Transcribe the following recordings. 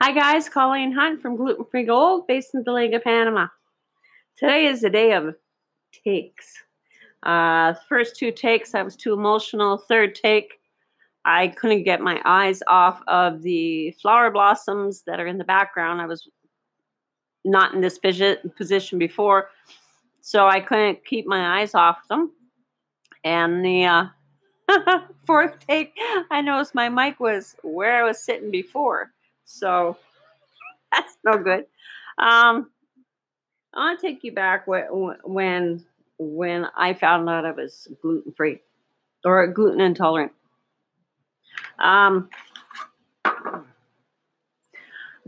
Hi guys, Colleen Hunt from Gluten Free Gold, based in the Lake of Panama. Today is the day of takes. Uh, first two takes, I was too emotional. Third take, I couldn't get my eyes off of the flower blossoms that are in the background. I was not in this position before, so I couldn't keep my eyes off them. And the uh, fourth take, I noticed my mic was where I was sitting before. So that's no good. Um, I'll take you back when when I found out I was gluten free or gluten intolerant. Um,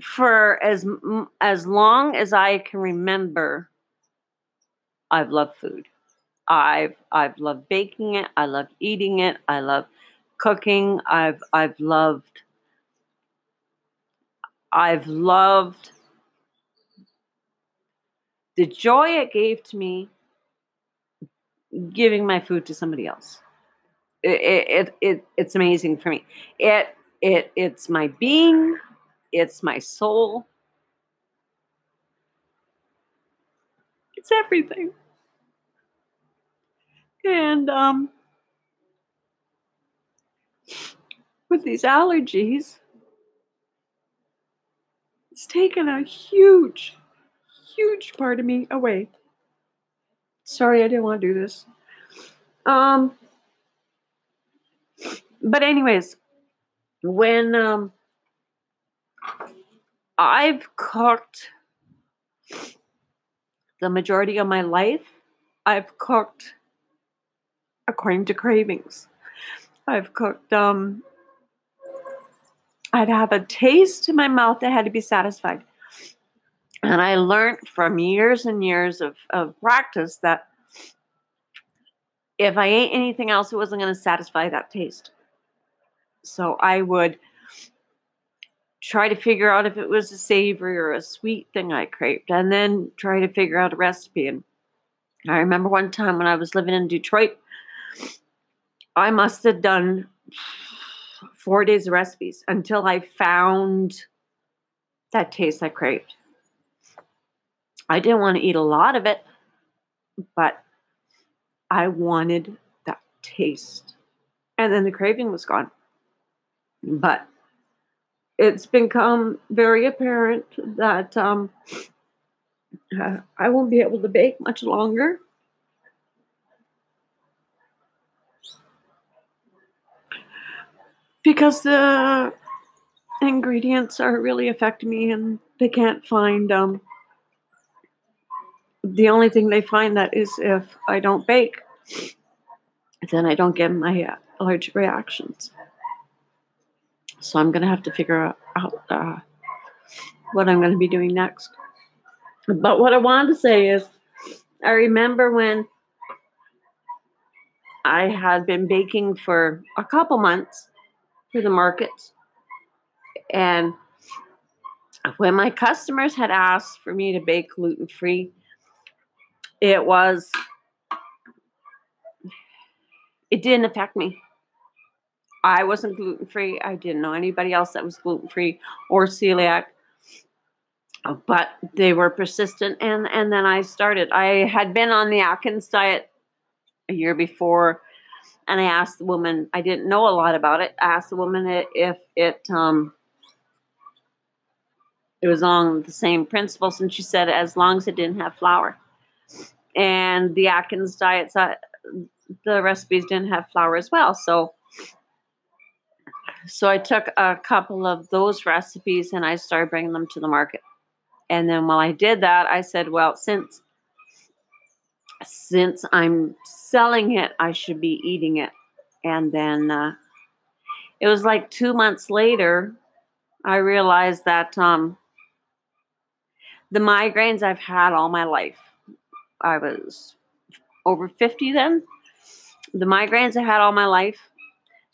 for as as long as I can remember, I've loved food. I've I've loved baking it. I love eating it. I love cooking. I've I've loved I've loved the joy it gave to me giving my food to somebody else. It, it, it, it's amazing for me. It, it, it's my being, it's my soul, it's everything. And um, with these allergies, it's taken a huge, huge part of me away. Sorry, I didn't want to do this. Um, but anyways, when um, I've cooked the majority of my life, I've cooked according to cravings. I've cooked um, I'd have a taste in my mouth that had to be satisfied. And I learned from years and years of, of practice that if I ate anything else, it wasn't going to satisfy that taste. So I would try to figure out if it was a savory or a sweet thing I craved, and then try to figure out a recipe. And I remember one time when I was living in Detroit, I must have done four days of recipes until I found that taste I craved. I didn't want to eat a lot of it, but I wanted that taste. And then the craving was gone. But it's become very apparent that um, uh, I won't be able to bake much longer because the ingredients are really affecting me and they can't find um, the only thing they find that is if I don't bake, then I don't get my uh, allergic reactions. So I'm going to have to figure out uh, what I'm going to be doing next. But what I wanted to say is, I remember when I had been baking for a couple months for the markets. And when my customers had asked for me to bake gluten free, it was, it didn't affect me. I wasn't gluten free. I didn't know anybody else that was gluten free or celiac. But they were persistent, and and then I started. I had been on the Atkins diet a year before, and I asked the woman, I didn't know a lot about it. I asked the woman if it um, it was on the same principles, and she said as long as it didn't have flour. And the Atkins diet, the recipes didn't have flour as well. So, so I took a couple of those recipes and I started bringing them to the market. And then while I did that, I said, well, since since I'm selling it, I should be eating it. And then uh, it was like two months later, I realized that um, the migraines I've had all my life, I was over 50 then. The migraines I had all my life,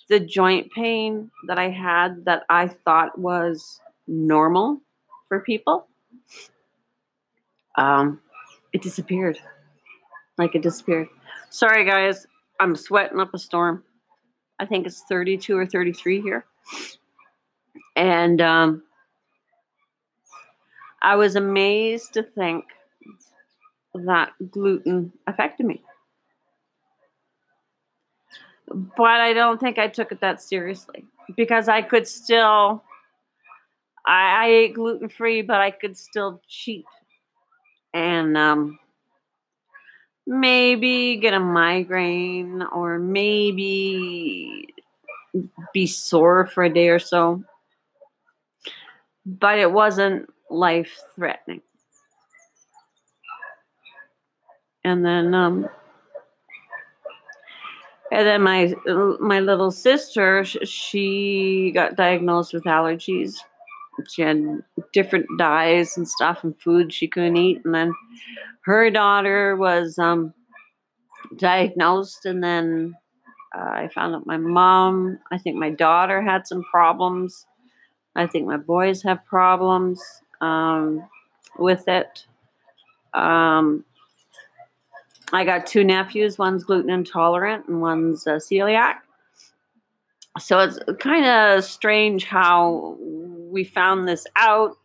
the joint pain that I had that I thought was normal for people, um, it disappeared. Like it disappeared. Sorry, guys. I'm sweating up a storm. I think it's 32 or 33 here. And um, I was amazed to think that gluten affected me. But I don't think I took it that seriously because I could still, I, I ate gluten free, but I could still cheat and um, maybe get a migraine or maybe be sore for a day or so. But it wasn't life threatening. And then um and then my my little sister she got diagnosed with allergies. She had different dyes and stuff and food she couldn't eat and then her daughter was um diagnosed and then uh, I found out my mom, I think my daughter had some problems. I think my boys have problems um, with it. Um, I got two nephews. One's gluten intolerant and one's uh, celiac. So it's kind of strange how we found this out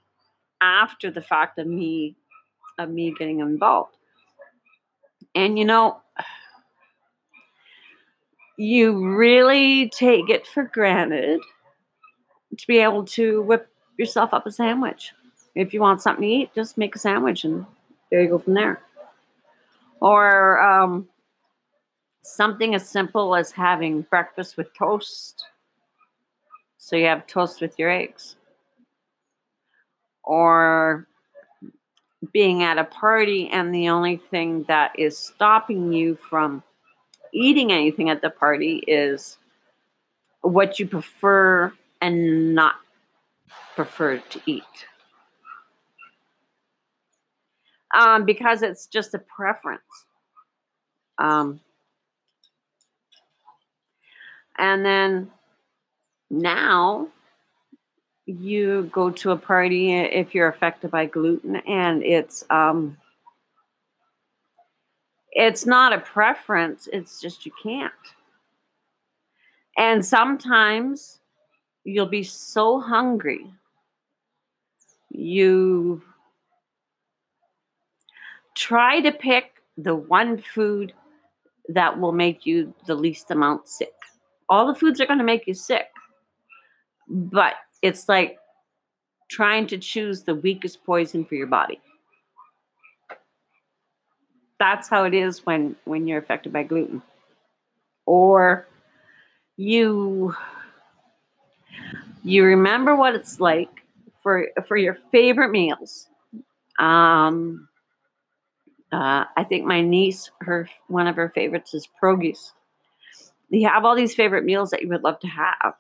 after the fact of me of me getting involved. And you know, you really take it for granted to be able to whip yourself up a sandwich. If you want something to eat, just make a sandwich and there you go from there. Or um, something as simple as having breakfast with toast. So you have toast with your eggs. Or being at a party and the only thing that is stopping you from eating anything at the party is what you prefer and not prefer to eat. Um, because it's just a preference. Um, and then now you go to a party if you're affected by gluten and it's um, it's not a preference it's just you can't. And sometimes you'll be so hungry you try to pick the one food that will make you the least amount sick. All the foods are going to make you sick but it's like trying to choose the weakest poison for your body. That's how it is when when you're affected by gluten. Or you you remember what it's like for for your favorite meals. Um uh, I think my niece, her one of her favorites is pierogies. You have all these favorite meals that you would love to have,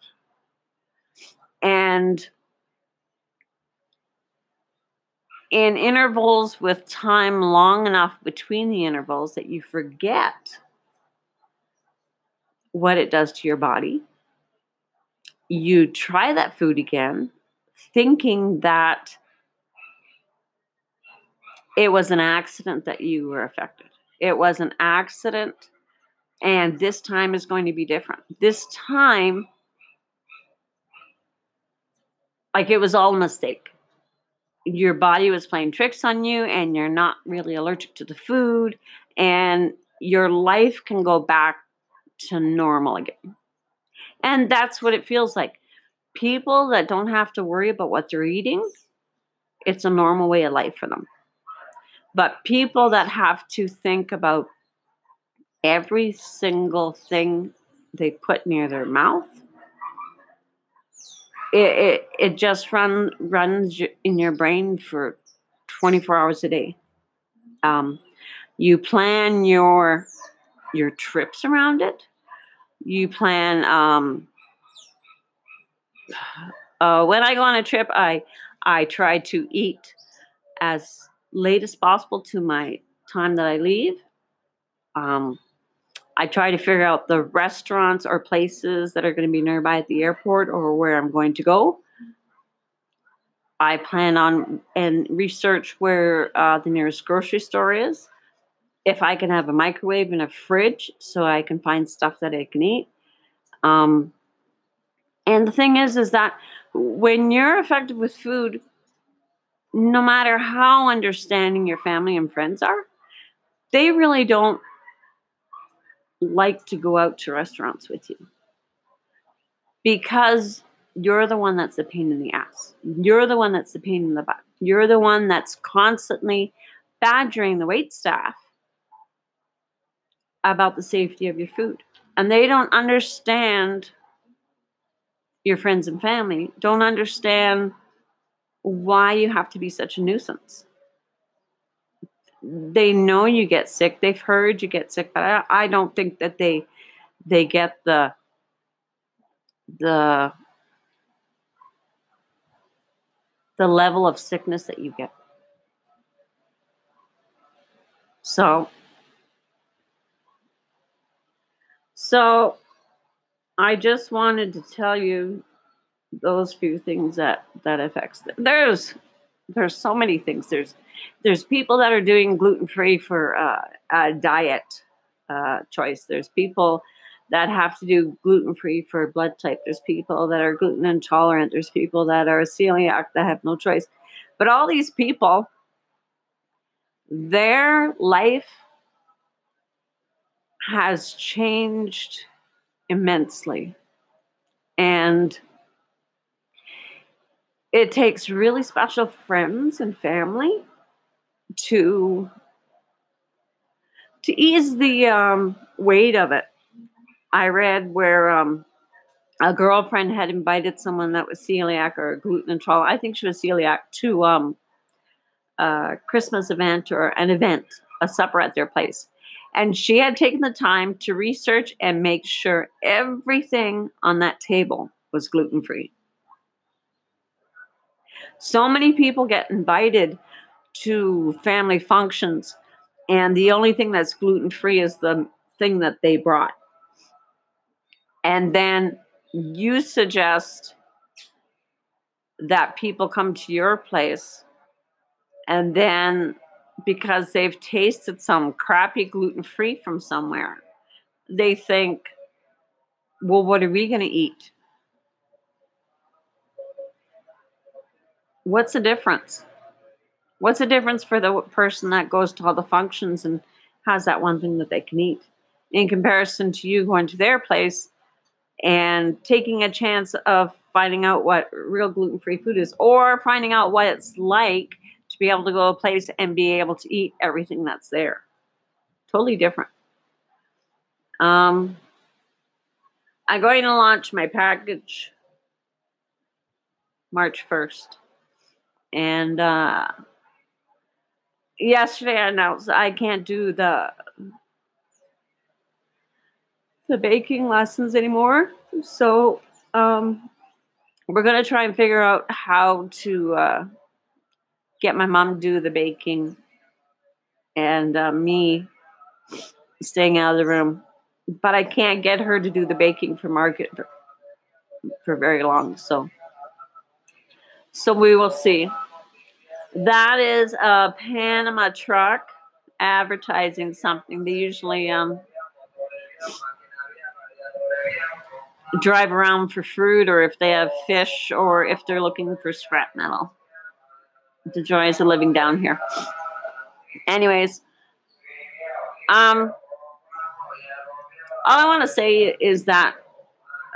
and in intervals with time long enough between the intervals that you forget what it does to your body. You try that food again, thinking that it was an accident that you were affected. It was an accident, and this time is going to be different. This time, like it was all a mistake your body was playing tricks on you and you're not really allergic to the food and your life can go back to normal again. And that's what it feels like. People that don't have to worry about what they're eating, it's a normal way of life for them. But people that have to think about every single thing they put near their mouth, it, it, it just run, runs in your brain for 24 hours a day. Um, you plan your your trips around it. You plan. Um, uh, when I go on a trip, I I try to eat as late as possible to my time that I leave. Um, I try to figure out the restaurants or places that are going to be nearby at the airport or where I'm going to go. I plan on and research where uh, the nearest grocery store is. If I can have a microwave and a fridge so I can find stuff that I can eat. Um, And the thing is, is that when you're affected with food, no matter how understanding your family and friends are, they really don't like to go out to restaurants with you because you're the one that's the pain in the ass. You're the one that's the pain in the butt. You're the one that's constantly badgering the wait staff about the safety of your food. And they don't understand your friends and family, don't understand why you have to be such a nuisance. They know you get sick. They've heard you get sick, but I, I don't think that they they get the the the level of sickness that you get. So so I just wanted to tell you those few things that that affects them. There's there's so many things. There's there's people that are doing gluten free for uh, a diet uh, choice. There's people that have to do gluten free for blood type. There's people that are gluten intolerant. There's people that are celiac that have no choice. But all these people, their life has changed immensely. And it takes really special friends and family to to ease the um, weight of it I read where um, a girlfriend had invited someone that was celiac or gluten intolerant. I think she was celiac to um, a Christmas event or an event, a supper at their place. And she had taken the time to research and make sure everything on that table was gluten free. So many people get invited to family functions, and the only thing that's gluten free is the thing that they brought. And then you suggest that people come to your place and then because they've tasted some crappy gluten free from somewhere they think well what are we going to eat what's the difference what's the difference for the person that goes to all the functions and has that one thing that they can eat in comparison to you going to their place and taking a chance of finding out what real gluten free food is or finding out what it's like to be able to go to a place and be able to eat everything that's there. Totally different. Um, I'm going to launch my package March 1st. And uh, yesterday I announced I can't do the the baking lessons anymore. So um, we're to try and figure out how to uh, get my mom to do the baking and uh, me staying out of the room. But I can't get her to do the baking for market for, for very long. So, so we will see. That is a Panama truck advertising something. They usually um, drive around for fruit or if they have fish or if they're looking for scrap metal. The joys of living down here. Anyways, um, all I want to say is that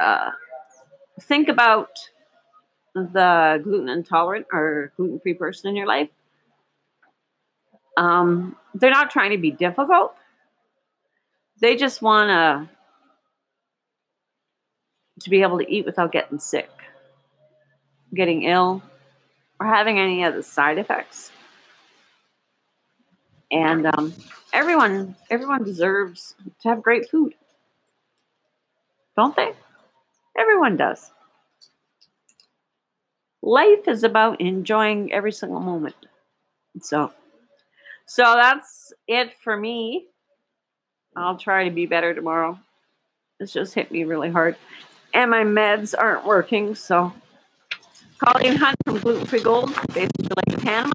uh, think about the gluten intolerant or gluten free person in your life. Um, they're not trying to be difficult. They just want to to be able to eat without getting sick, getting ill, or having any of the side effects. And um, everyone, everyone deserves to have great food, don't they? Everyone does. Life is about enjoying every single moment. So, so that's it for me. I'll try to be better tomorrow. It's just hit me really hard and my meds aren't working. So, Colleen Hunt from Gluten Free Gold, based in Panama.